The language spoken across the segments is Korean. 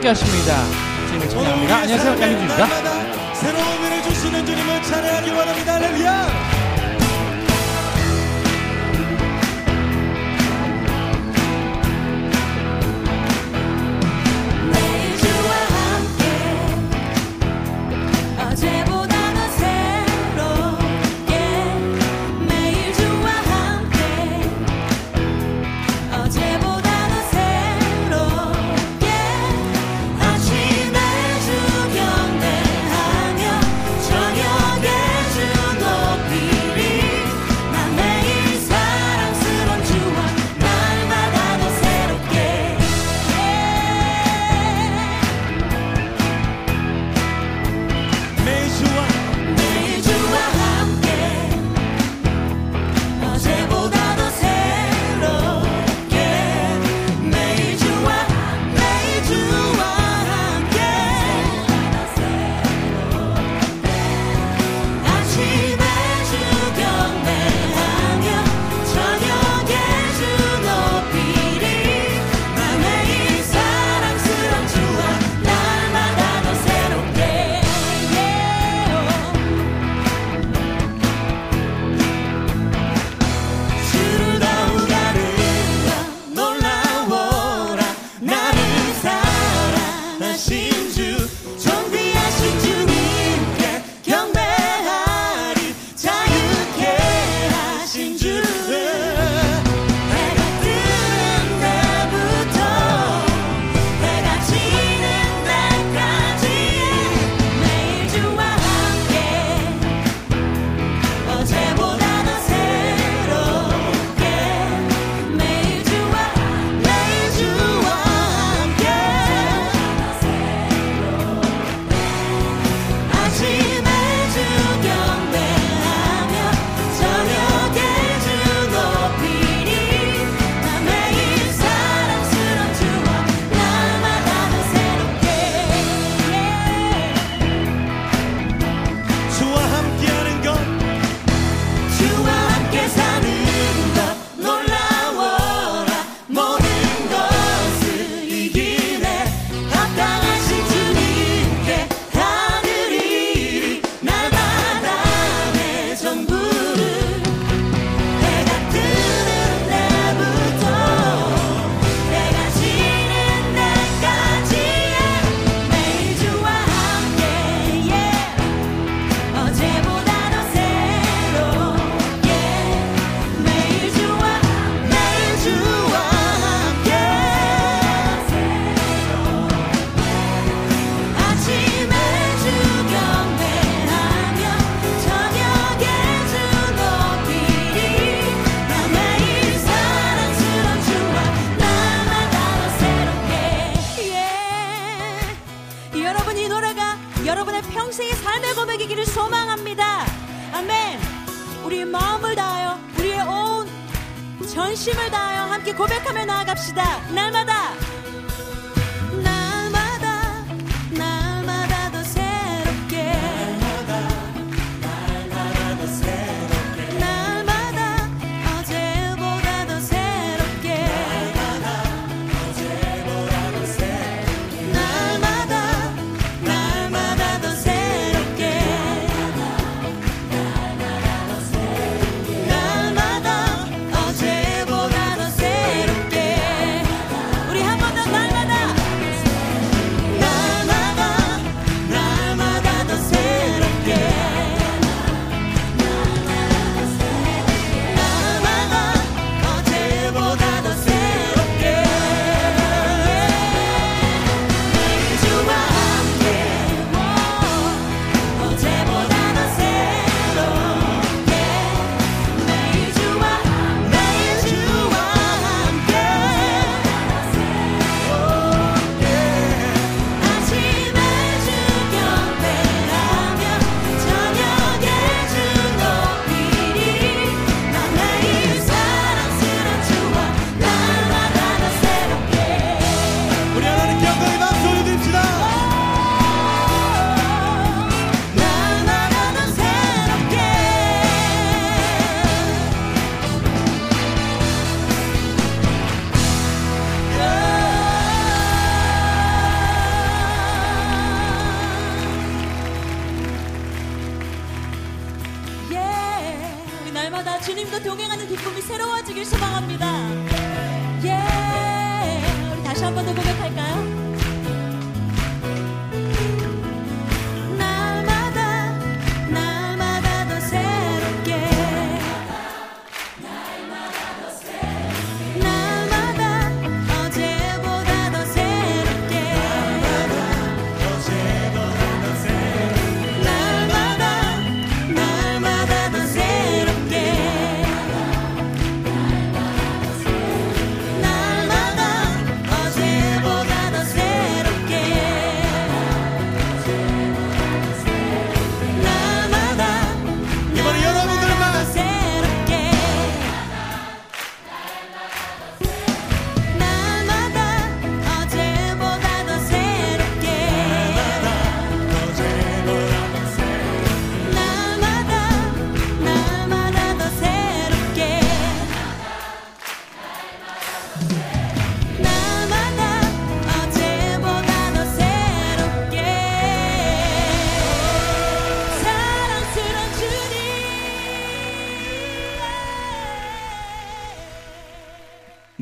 함께 하십니다. 진행 진행합니다. 안녕하세요. 양민주입니다. 새로운 은혜 주시는 주님을 찬양하기 원합니다. 할렐루야!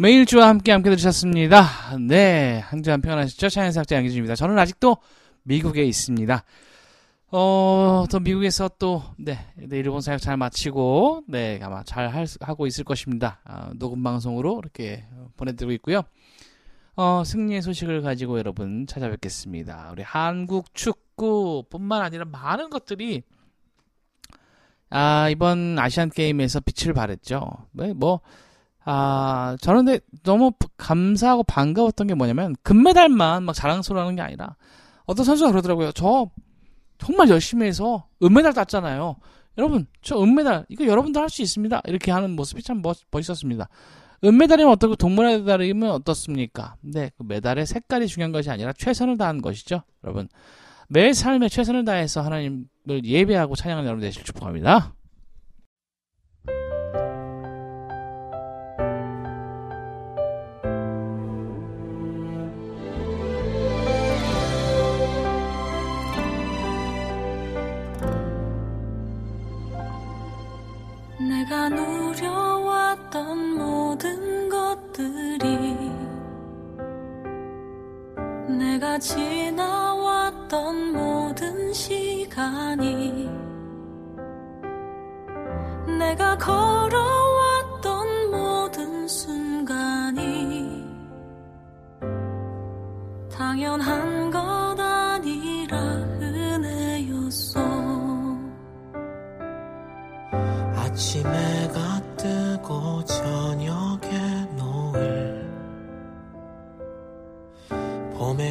매일 주와 함께 함께 들으셨습니다. 네, 한 주한 평안하시죠? 차연삭자 양기준입니다. 저는 아직도 미국에 있습니다. 어, 또 미국에서 또, 네, 네, 일본 사역 잘 마치고, 네, 아마 잘 할, 하고 있을 것입니다. 아, 녹음 방송으로 이렇게 보내드리고 있고요. 어, 승리의 소식을 가지고 여러분 찾아뵙겠습니다. 우리 한국 축구뿐만 아니라 많은 것들이, 아, 이번 아시안 게임에서 빛을 발했죠. 네, 뭐, 아, 저는 근데 너무 감사하고 반가웠던 게 뭐냐면, 금메달만 막 자랑스러워하는 게 아니라, 어떤 선수가 그러더라고요. 저 정말 열심히 해서 은메달 땄잖아요. 여러분, 저 은메달, 이거 여러분도 할 수 있습니다. 이렇게 하는 모습이 참 멋, 멋있었습니다. 은메달이면 어떻고 동메달이면 어떻습니까? 네, 그 메달의 색깔이 중요한 것이 아니라 최선을 다한 것이죠. 여러분, 매 삶에 최선을 다해서 하나님을 예배하고 찬양하는 여러분 되실 축복합니다. 내가 지나왔던 모든 시간이 내가 걸어왔던 모든 순간이 당연한 것 아니라 은혜였어. 아침 해가 뜨고 저녁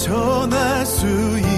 전할 수 있는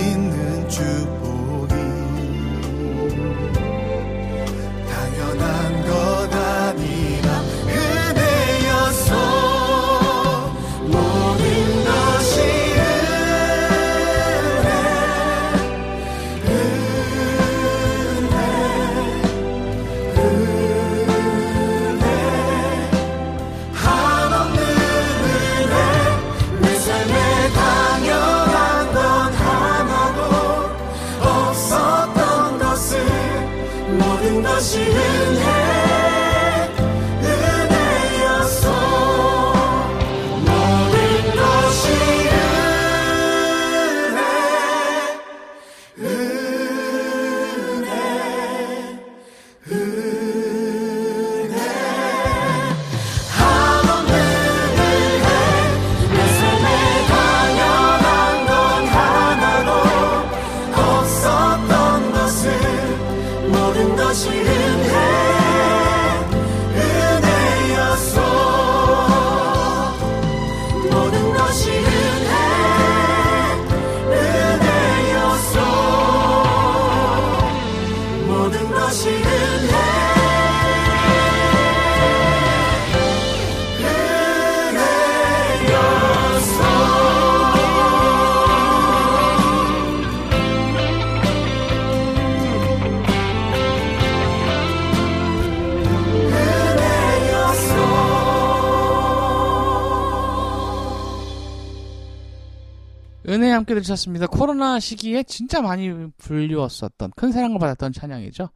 은혜 함께 들으셨습니다. 코로나 시기에 진짜 많이 불리웠었던 큰 사랑을 받았던 찬양이죠.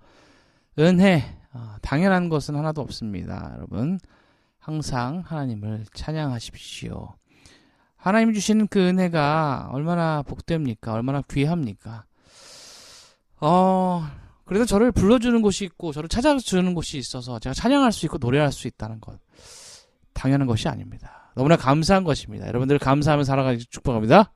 은혜 아, 당연한 것은 하나도 없습니다. 여러분 항상 하나님을 찬양하십시오. 하나님 주시는 그 은혜가 얼마나 복됩니까? 얼마나 귀합니까? 어 그래도 저를 불러주는 곳이 있고 저를 찾아주는 곳이 있어서 제가 찬양할 수 있고 노래할 수 있다는 것 당연한 것이 아닙니다. 너무나 감사한 것입니다. 여러분들 감사하며 살아가기 축복합니다.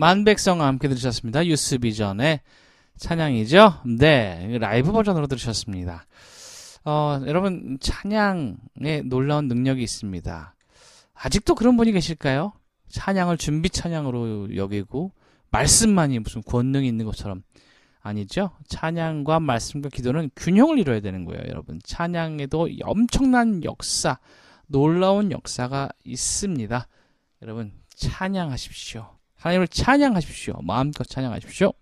만백성과 함께 들으셨습니다. 유스비전의 찬양이죠. 네, 라이브 버전으로 들으셨습니다. 어, 여러분 찬양에 놀라운 능력이 있습니다. 아직도 그런 분이 계실까요? 찬양을 준비 찬양으로 여기고 말씀만이 무슨 권능이 있는 것처럼 아니죠. 찬양과 말씀과 기도는 균형을 이뤄야 되는 거예요, 여러분. 찬양에도 엄청난 역사, 놀라운 역사가 있습니다. 여러분 찬양하십시오. 하나님을 찬양하십시오. 마음껏 찬양하십시오.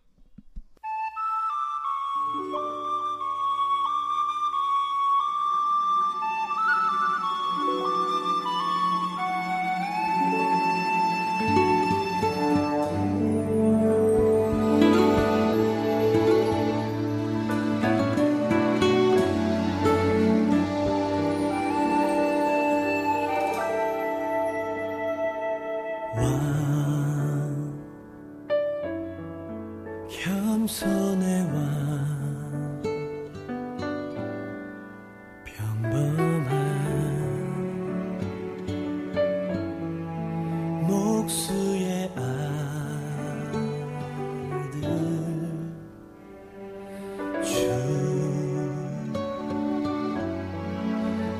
주.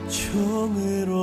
종으로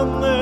오셨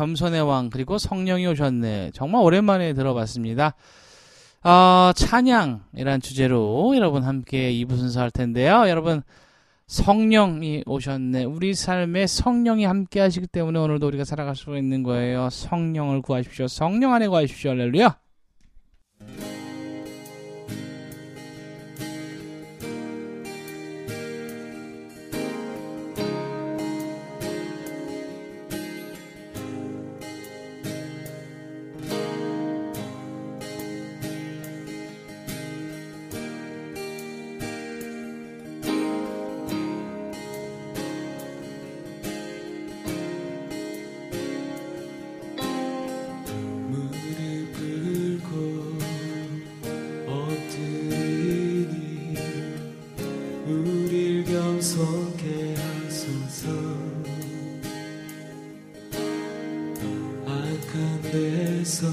겸손의 왕 그리고 성령이 오셨네 정말 오랜만에 들어봤습니다. 어, 찬양이란 주제로 여러분 함께 이부 순서할 텐데요. 여러분 성령이 오셨네. 우리 삶에 성령이 함께 하시기 때문에 오늘도 우리가 살아갈 수 있는 거예요. 성령을 구하십시오. 성령 안에 구하십시오. 렐루야. 우릴 겸손케 하소서. 악한 데서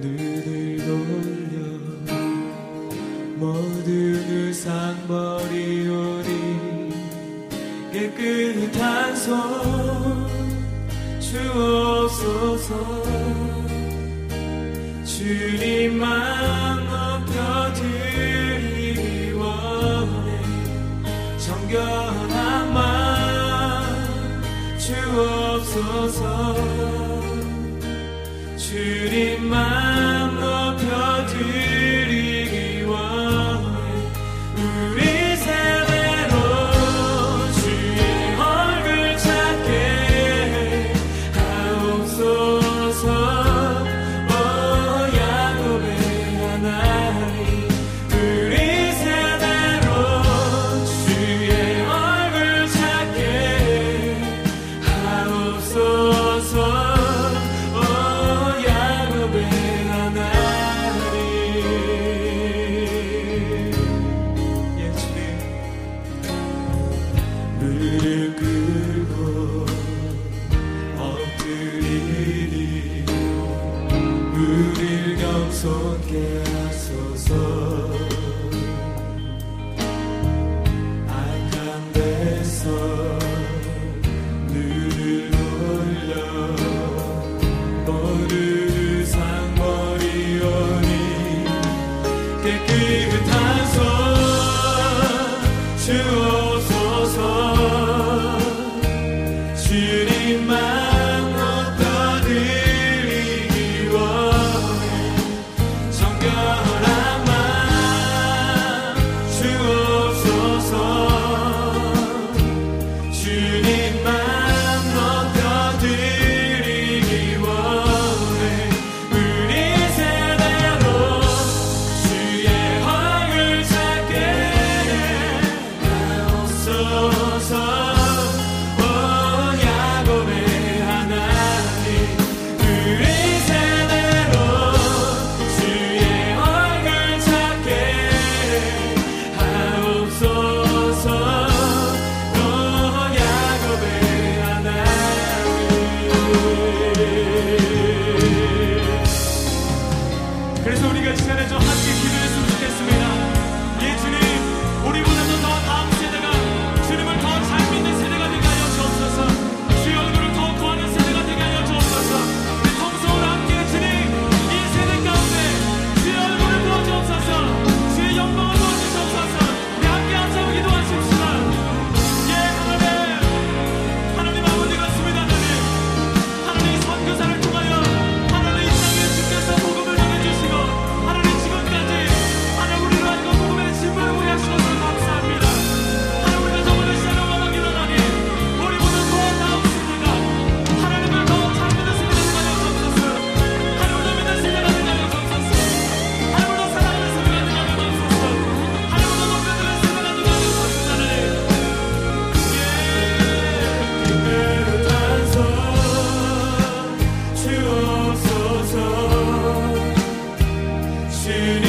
눈을 my to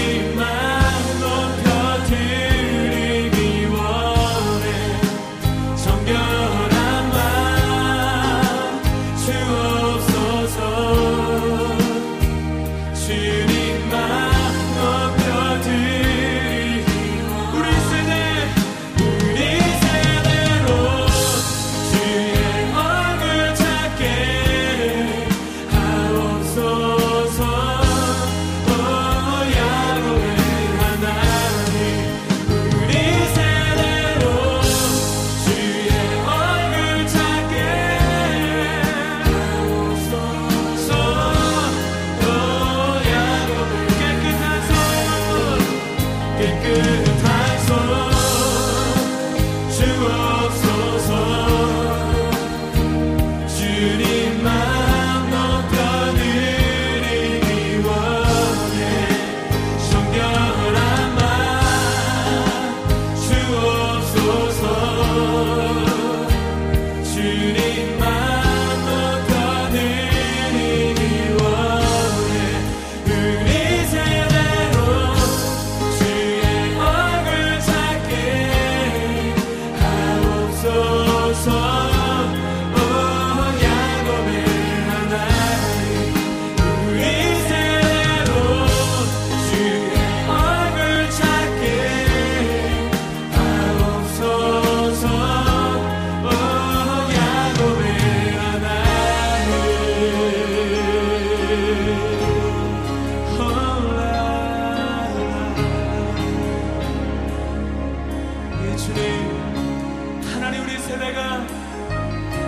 세대가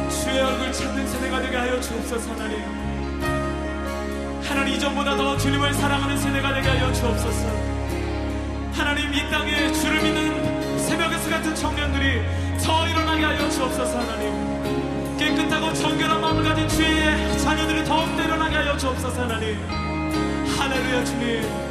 주의 얼굴 찾는 세대가 되게 하여 주옵소서 하나님. 하나님 이전보다 더 주님을 사랑하는 세대가 되게 하여 주옵소서. 하나님 이 땅에 주를 믿는 새벽에서 같은 청년들이 더 일어나게 하여 주옵소서 하나님. 깨끗하고 정결한 마음을 가진 주의 자녀들이 더욱 일어나게 하여 주옵소서 하나님. 할렐루야 주님.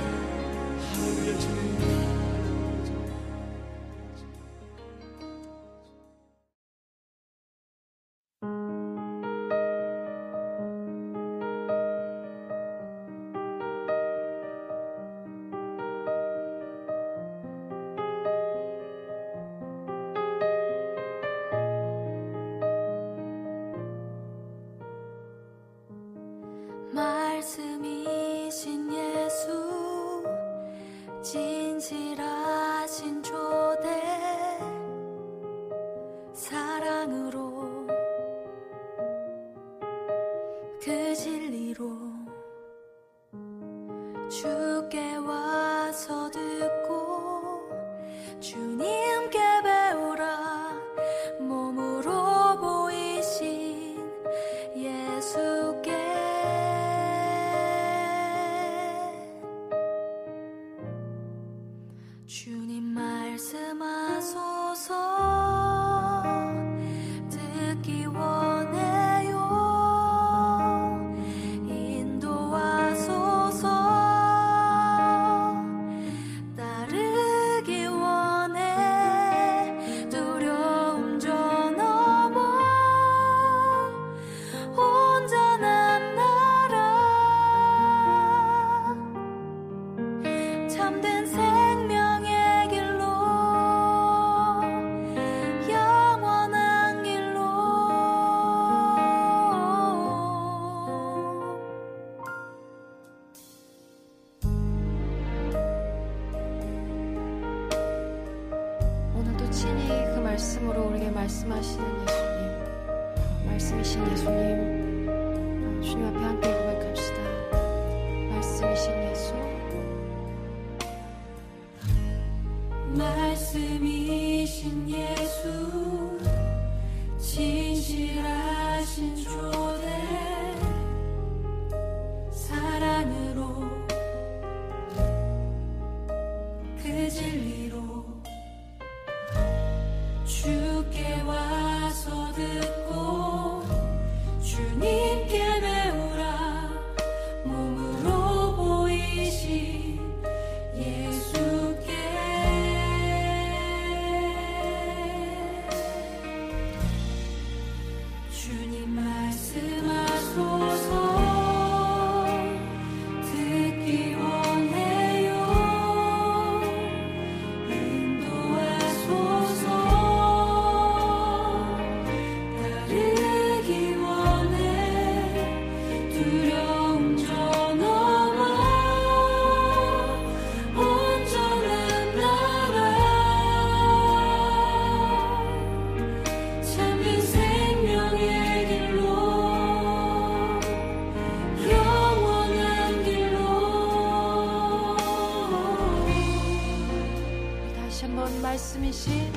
다시 한번 말씀이신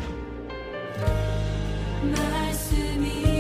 말씀이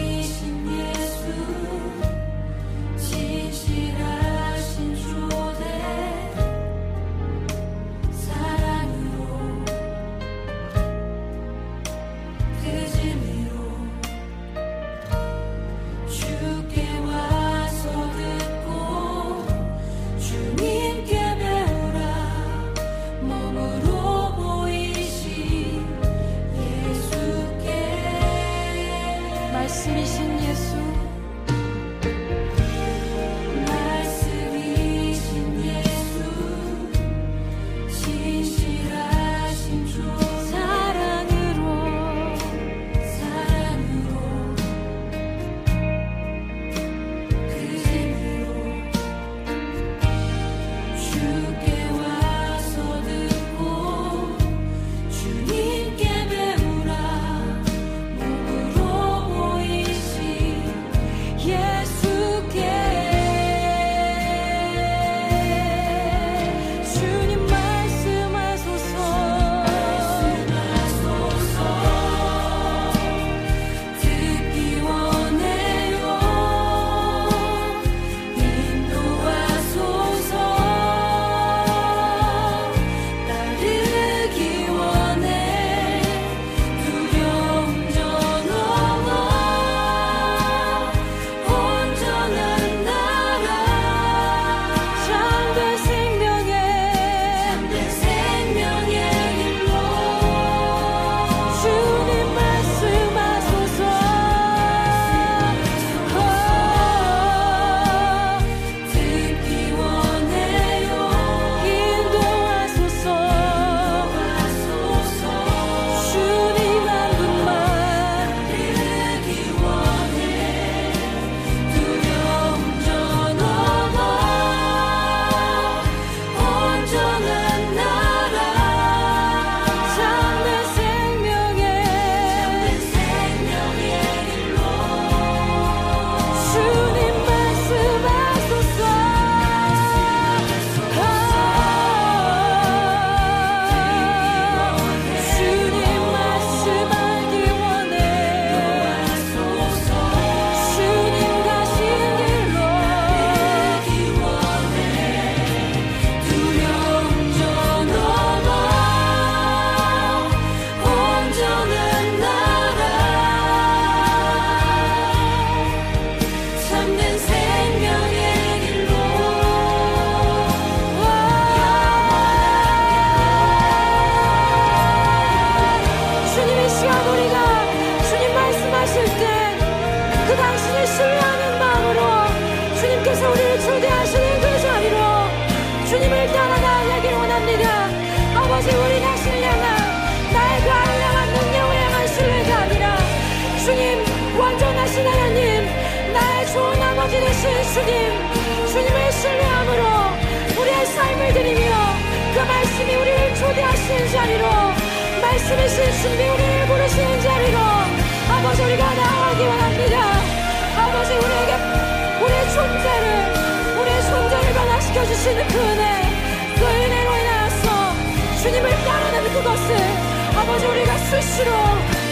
수시로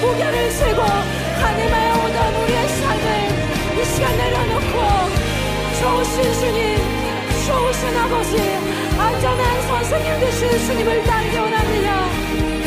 무게를 세고 가늠하여 오던 우리의 삶을 이 시간 내려놓고 좋으신 주님 좋으신 아버지 안전한 선생님 되신 주님을 따르기 원합니다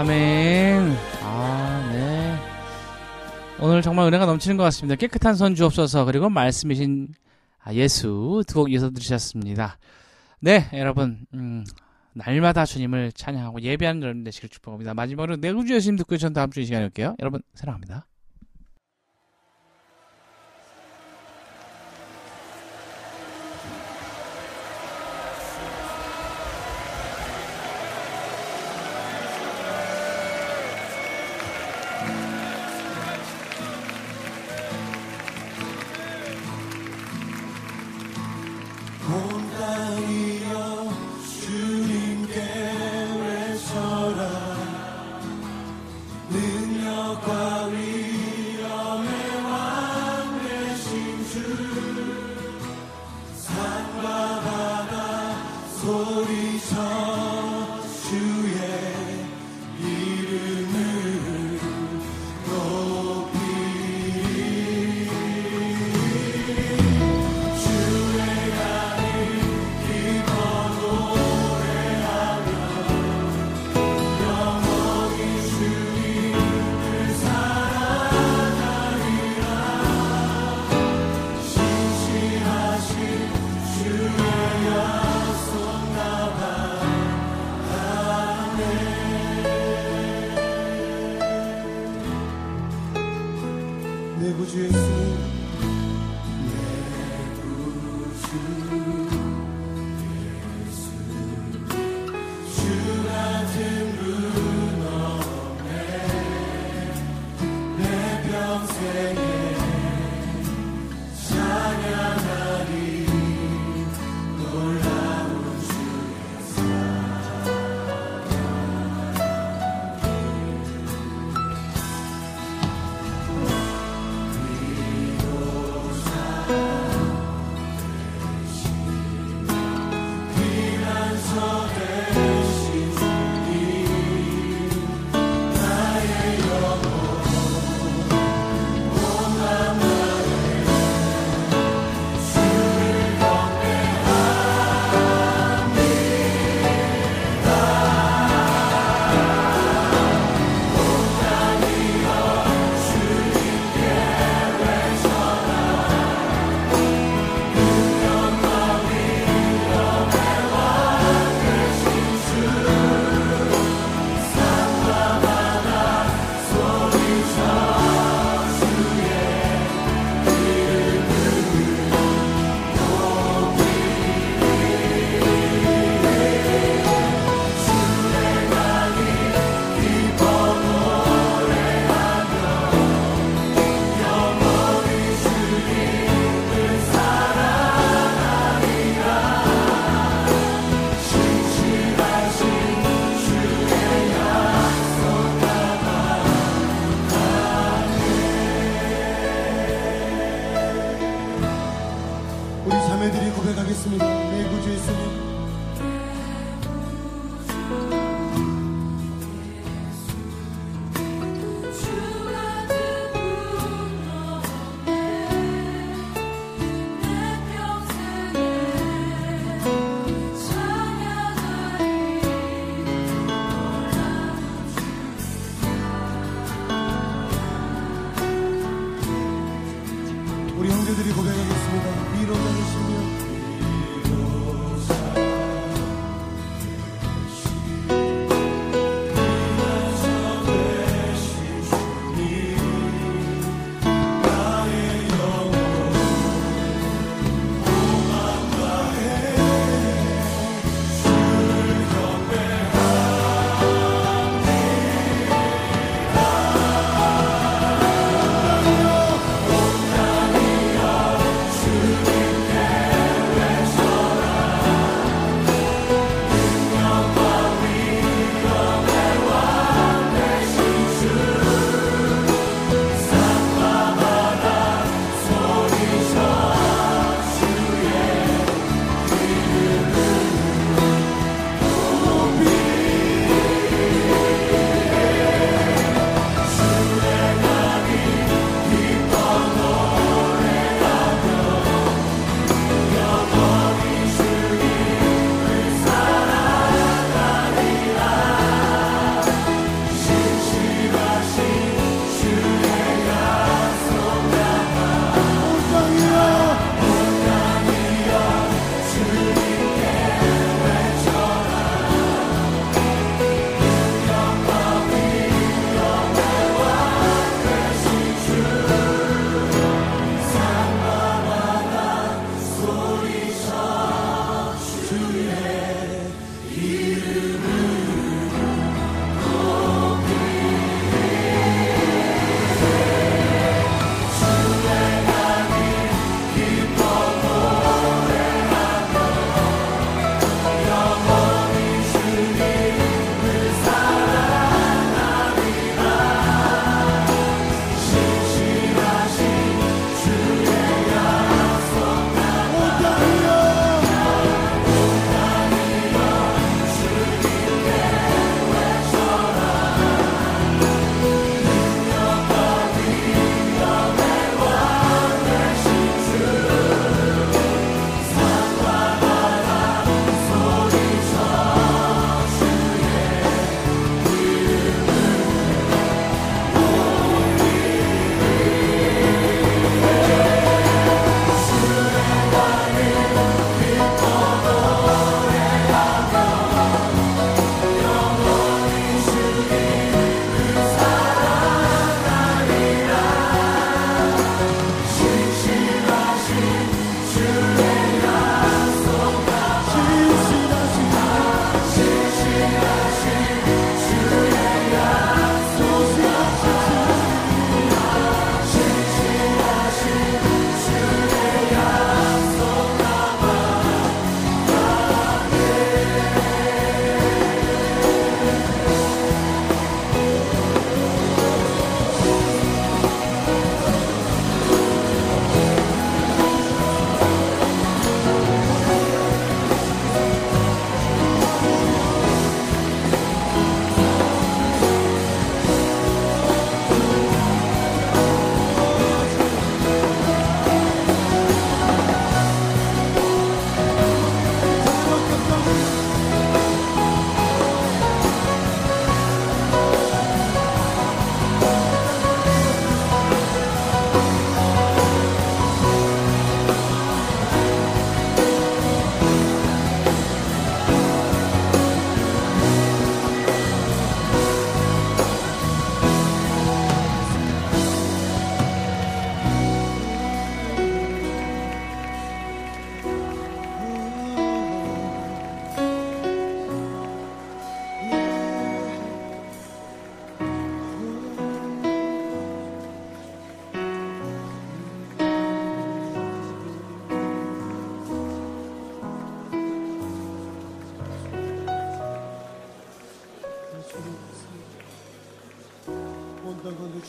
아멘. 아, 네. 오늘 정말 은혜가 넘치는 것 같습니다. 깨끗한 손 주옵소서 그리고 말씀이신 아, 예수 두 곡 이어서 들으셨습니다. 네, 여러분 음, 날마다 주님을 찬양하고 예배하는 여러분 되시길 축복합니다. 마지막으로 내구주 예수님 듣고 전 다음 주 이 시간에 올게요. 여러분 사랑합니다.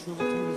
children.